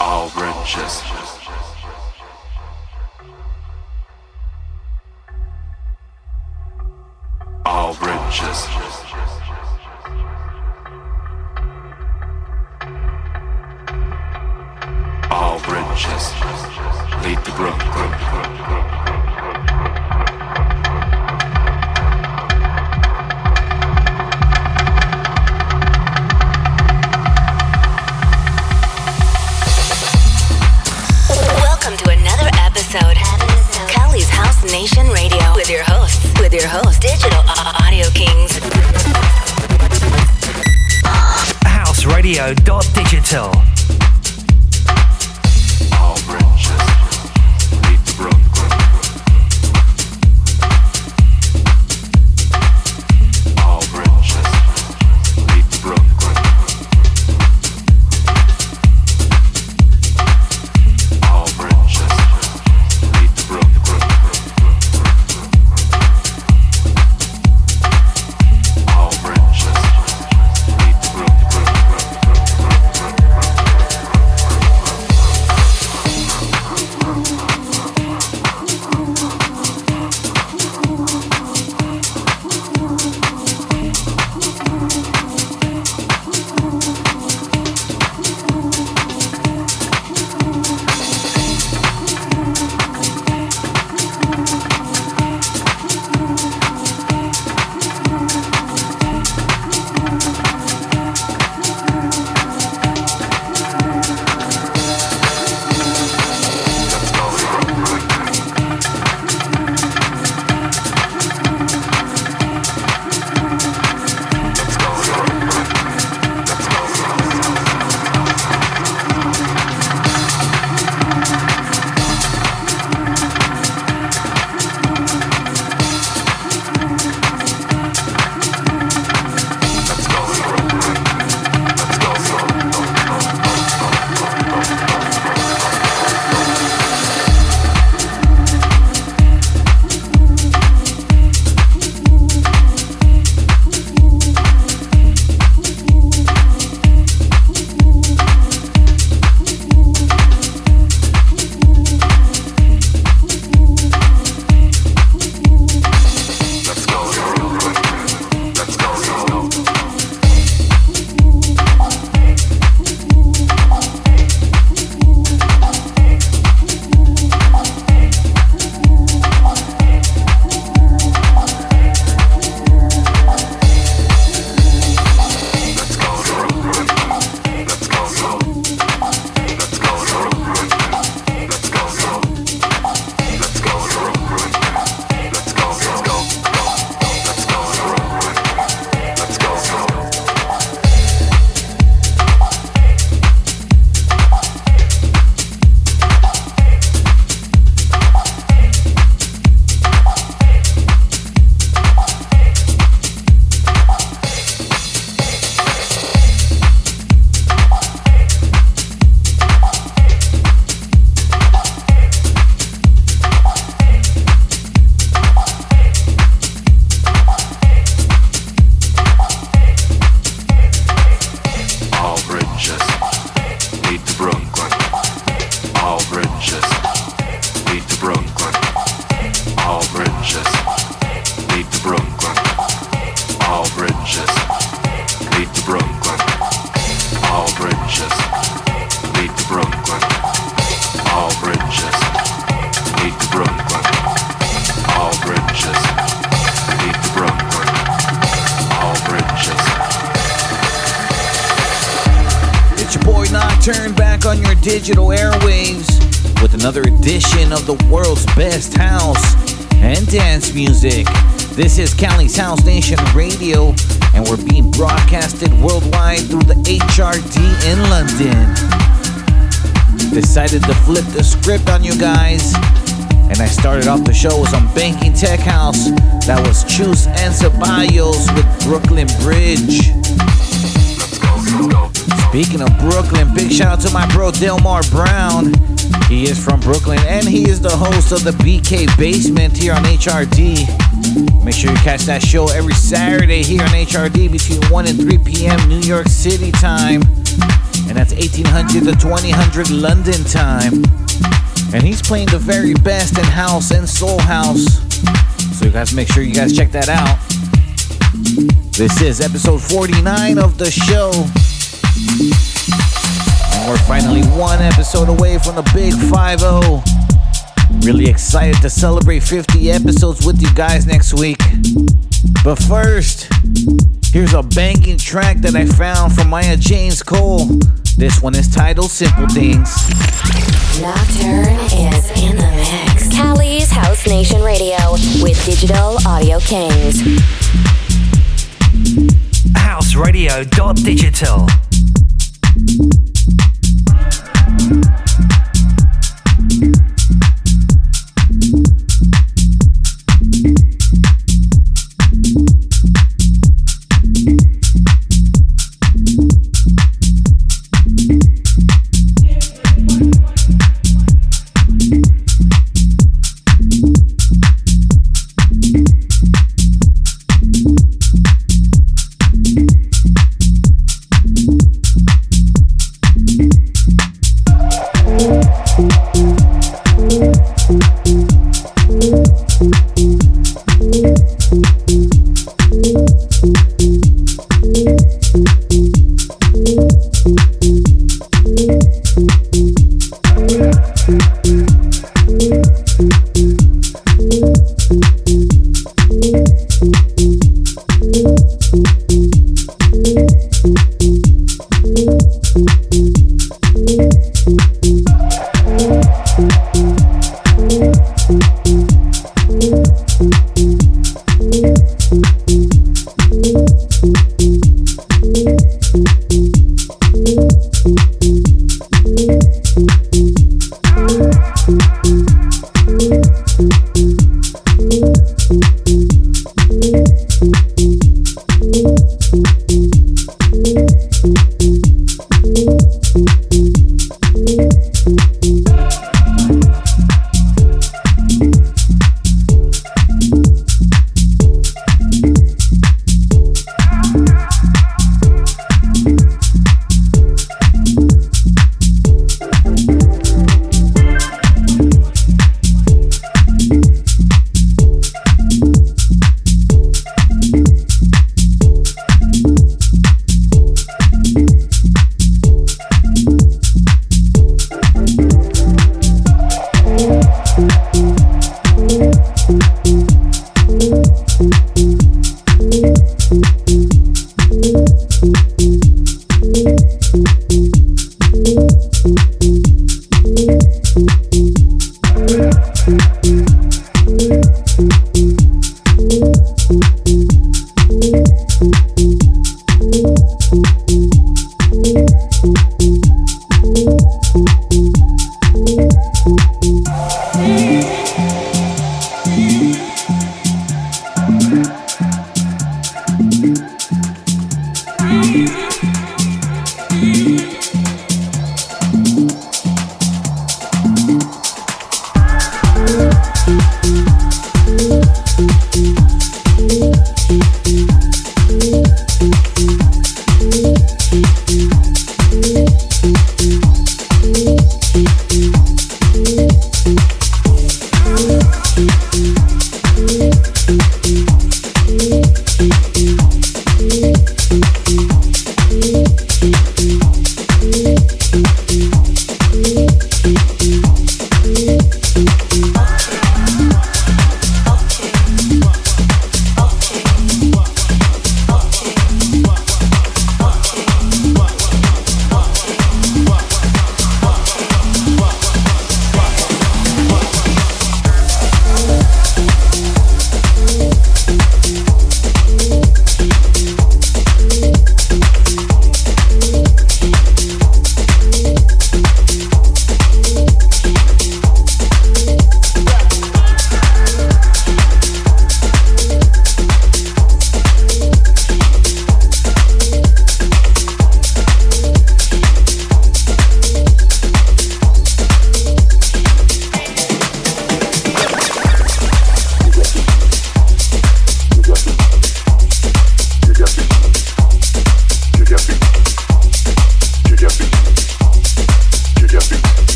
all riches. All riches. All riches. Lead the brook. Nation Radio with your hosts, with your host, Digital Audio Kings. houseradio.digital. All digital airwaves with another edition of the world's best house and dance music. This is Cali's House Nation Radio, and we're being broadcasted worldwide through the HRD in London. Decided to flip the script on you guys, and I started off the show with some banking tech house. That was Chus and Ceballos with Brooklyn Bridge. Speaking of Brooklyn, big mm. shout out to my bro Delmar Brown. He is from Brooklyn and he is the host of the BK Basement here on HRD. Make sure you catch that show every Saturday here on HRD between 1 and 3 p.m. New York City time. and that's 1800 to 2000 London time. And he's playing the very best in house and soul house. So you guys make sure you guys check that out. This is episode 49 of the show. And we're finally one episode away from the big 5 0. Really excited to celebrate 50 episodes with you guys next week. But first, here's a banging track that I found from Maya Jane Coles. This one is titled Simple Things. Nocturne is in the mix. Cali's House Nation Radio with Digital Audio Kings. House Radio Digital.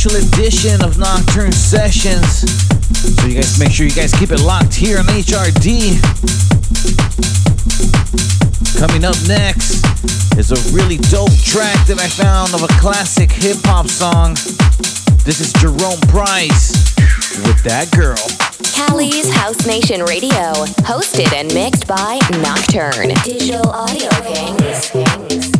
special edition of Nocturne Sessions. So you guys make sure you guys keep it locked here on HRD. Coming up next is a really dope track that I found of a classic hip hop song. This is Jerome Price with that girl. Cali's House Nation Radio, hosted and mixed by Nocturne. Digital audio kings.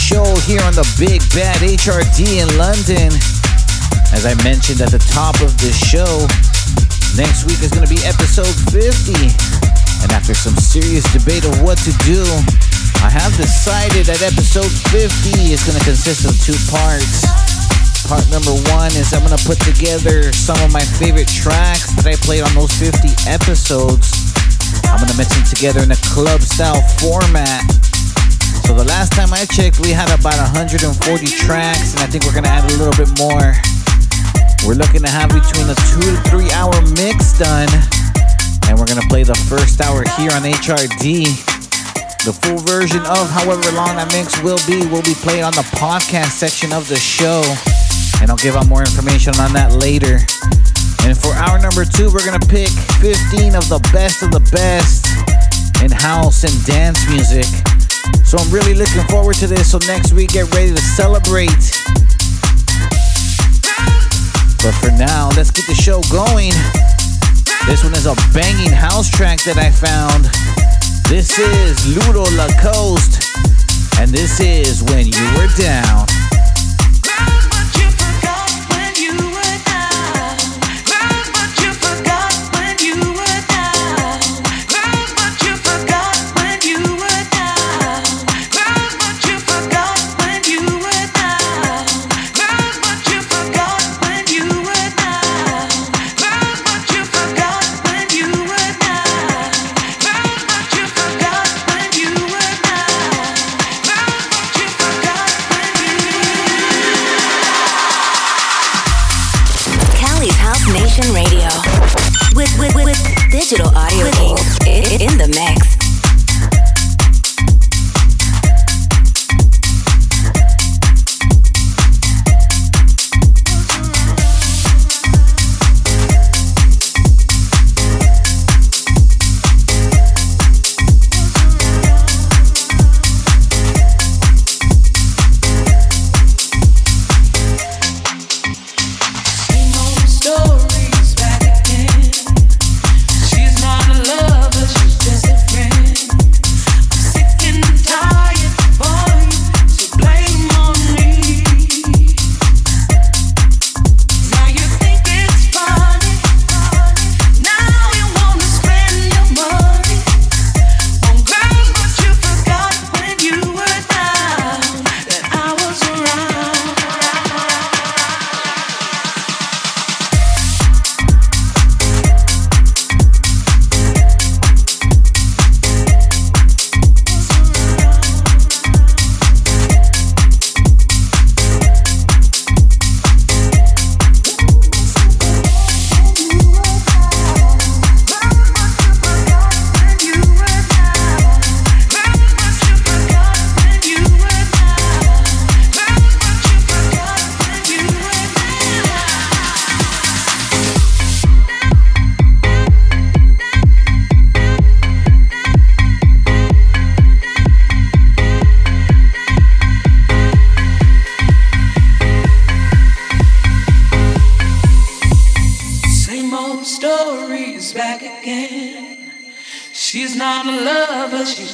Show here on the Big Bad HRD in London. As I mentioned at the top of this show, next week is going to be episode 50. And after some serious debate of what to do, I have decided that episode 50 is going to consist of two parts. Part number one is I'm going to put together some of my favorite tracks that I played on those 50 episodes. I'm going to mix them together in a club style format. So the last time I checked, we had about 140 tracks, and I think we're to add a little bit more. We're looking to have between a two to three hour mix done. And we're gonna play the first hour here on HRD. The full version of however long that mix will be will be played on the podcast section of the show. And I'll give out more information on that later. And for hour number two, we're gonna pick 15 of the best of the best in house and dance music. So I'm really looking forward to this. So next week, get ready to celebrate. But for now, let's get the show going. This one is a banging house track that I found. This is Ludo Lacoste, and this is When You Were Down.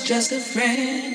Just a friend.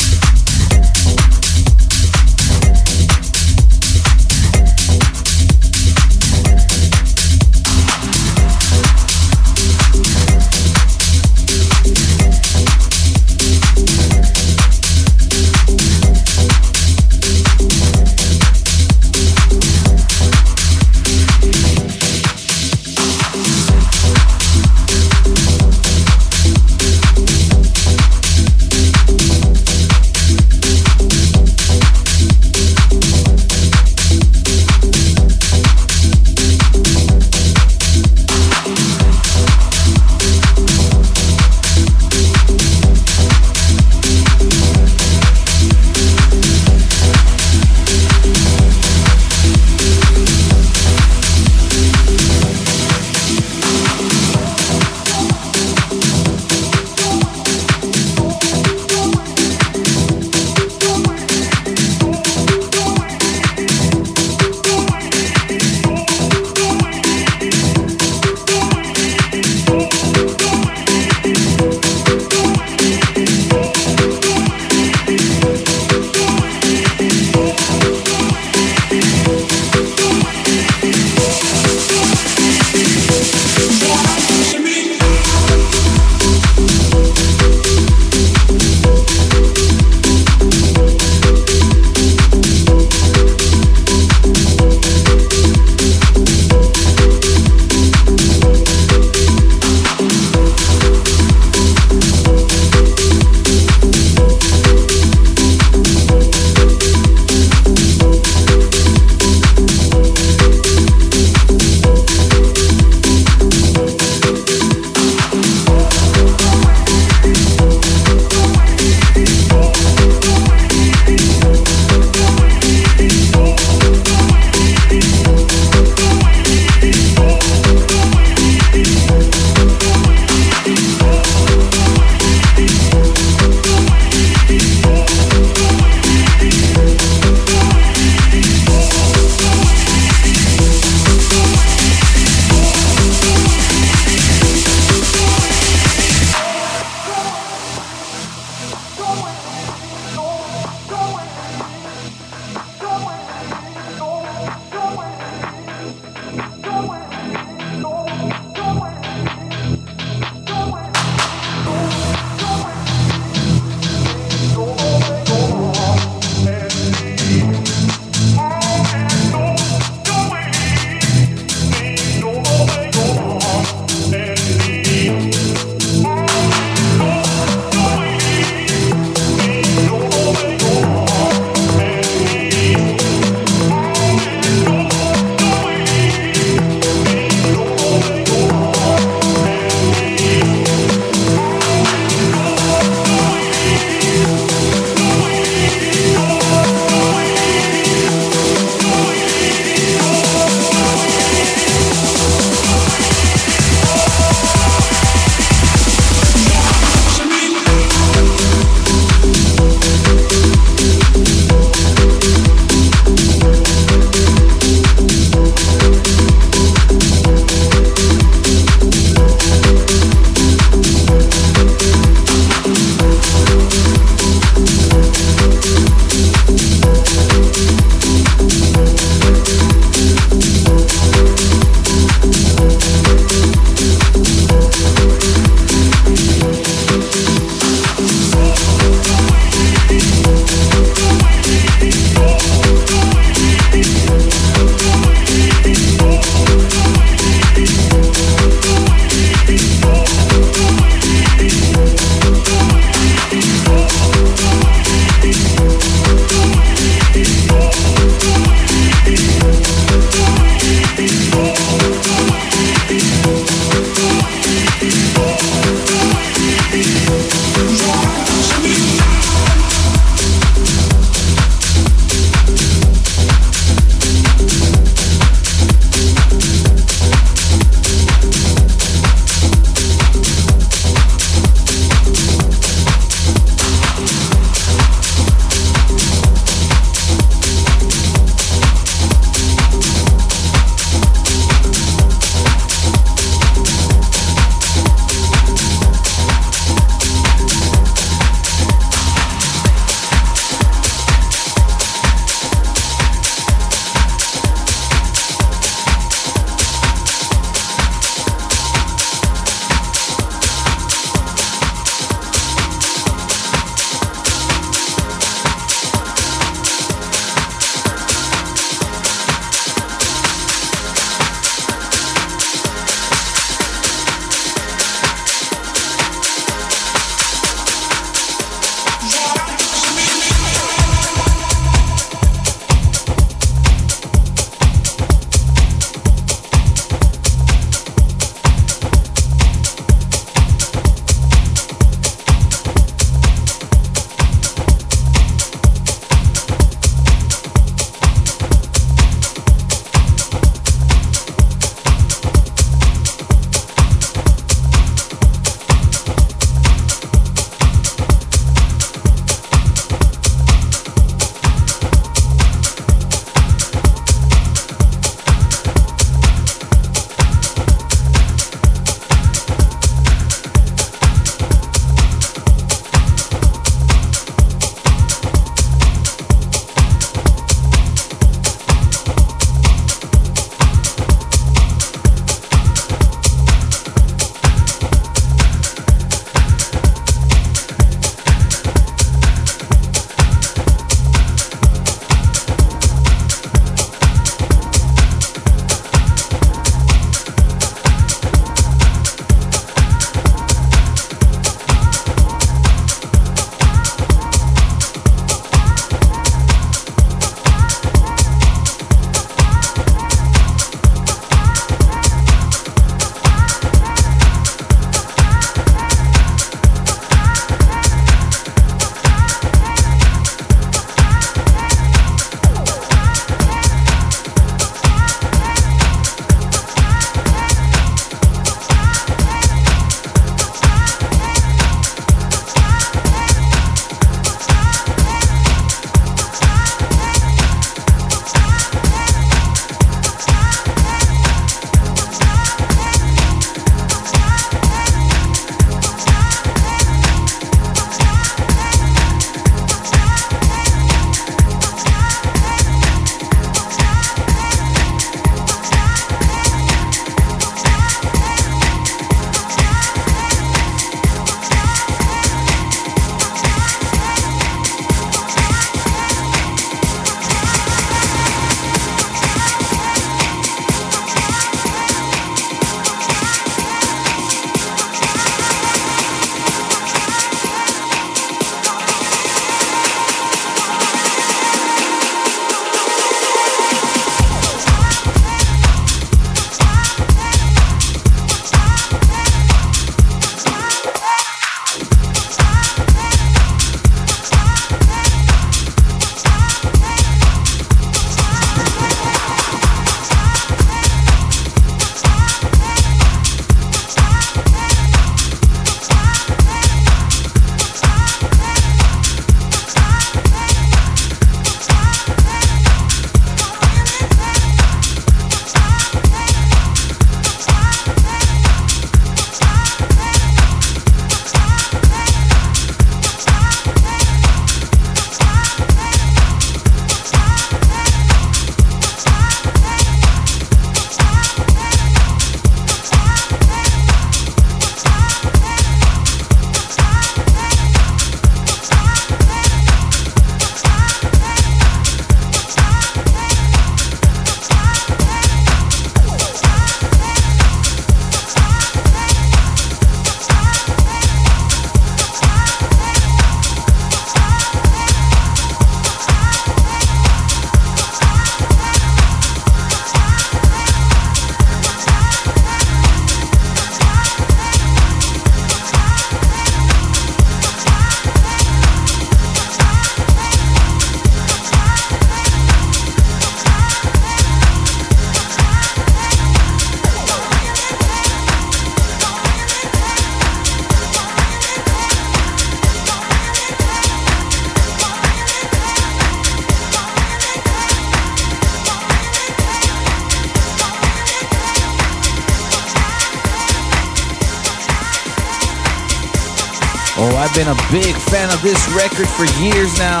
Been a big fan of this record for years now.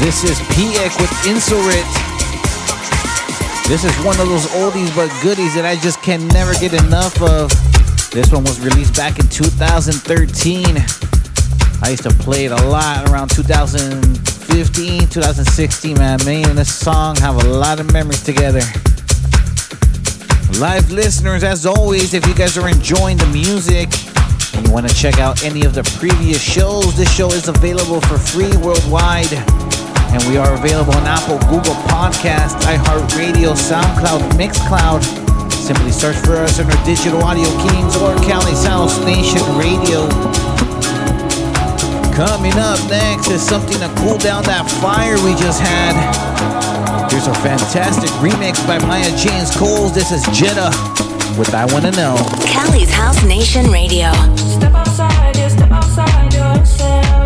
This is Piek with Insorit. This is one of those oldies but goodies that I just can never get enough of. This one was released back in 2013. I used to play it a lot around 2015, 2016, man. Me and this song have a lot of memories together. Live listeners, as always, if you guys are enjoying the music and you want to check out any of the previous shows, this show is available for free worldwide. And we are available on Apple, Google Podcast, iHeartRadio, SoundCloud, Mixcloud. Simply search for us under Digital Audio Kings or Cali's House Nation Radio. Coming up next is something to cool down that fire we just had. Here's a fantastic remix by Maya Jane Coles. This is Jetta with I Wanna Know. Cali's House Nation Radio. Step outside, yeah, step outside yourself.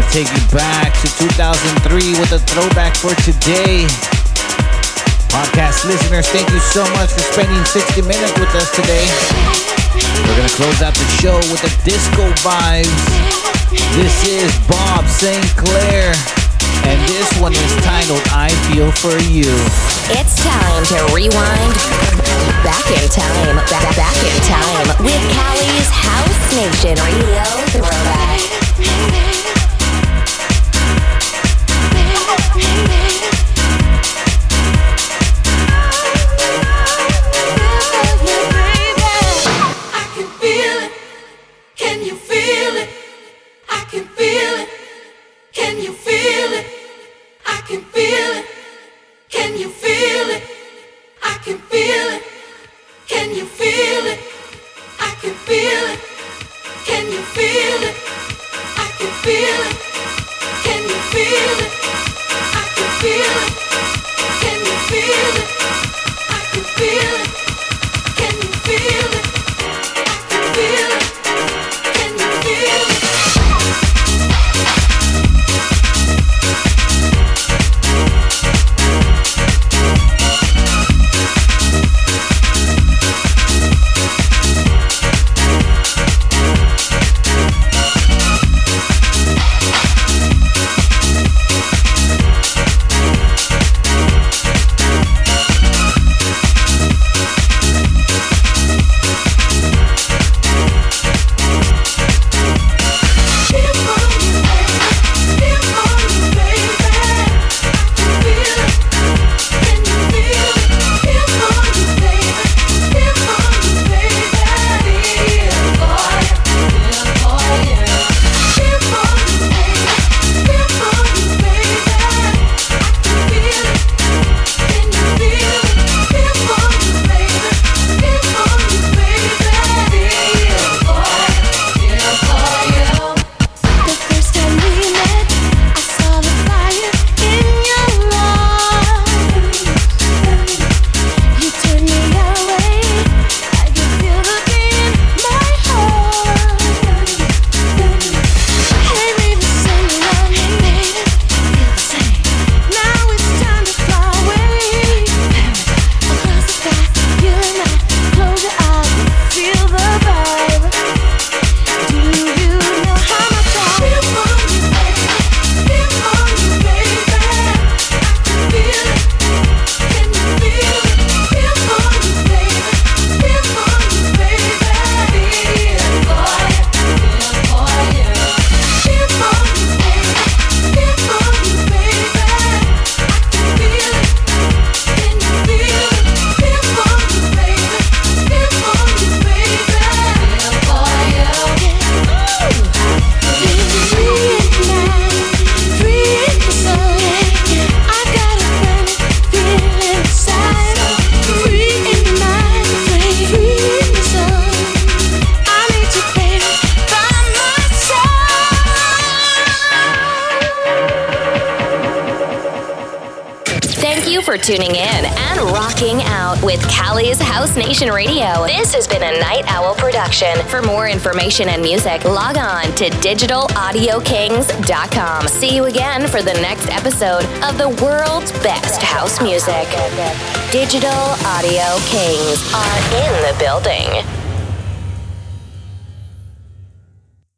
gonna take you back to 2003 with a throwback for today. Podcast listeners, thank you so much for spending 60 minutes with us today. We're gonna close out the show with a disco vibes. This is Bob St. Clair, and this one is titled I Feel For You. It's time to rewind back in time, back, back in time with Cali's House Nation Radio Throwback. you. Information and music, log on to digitalaudiokings.com. See you again for the next episode of the world's best house music. Digital Audio Kings are in the building.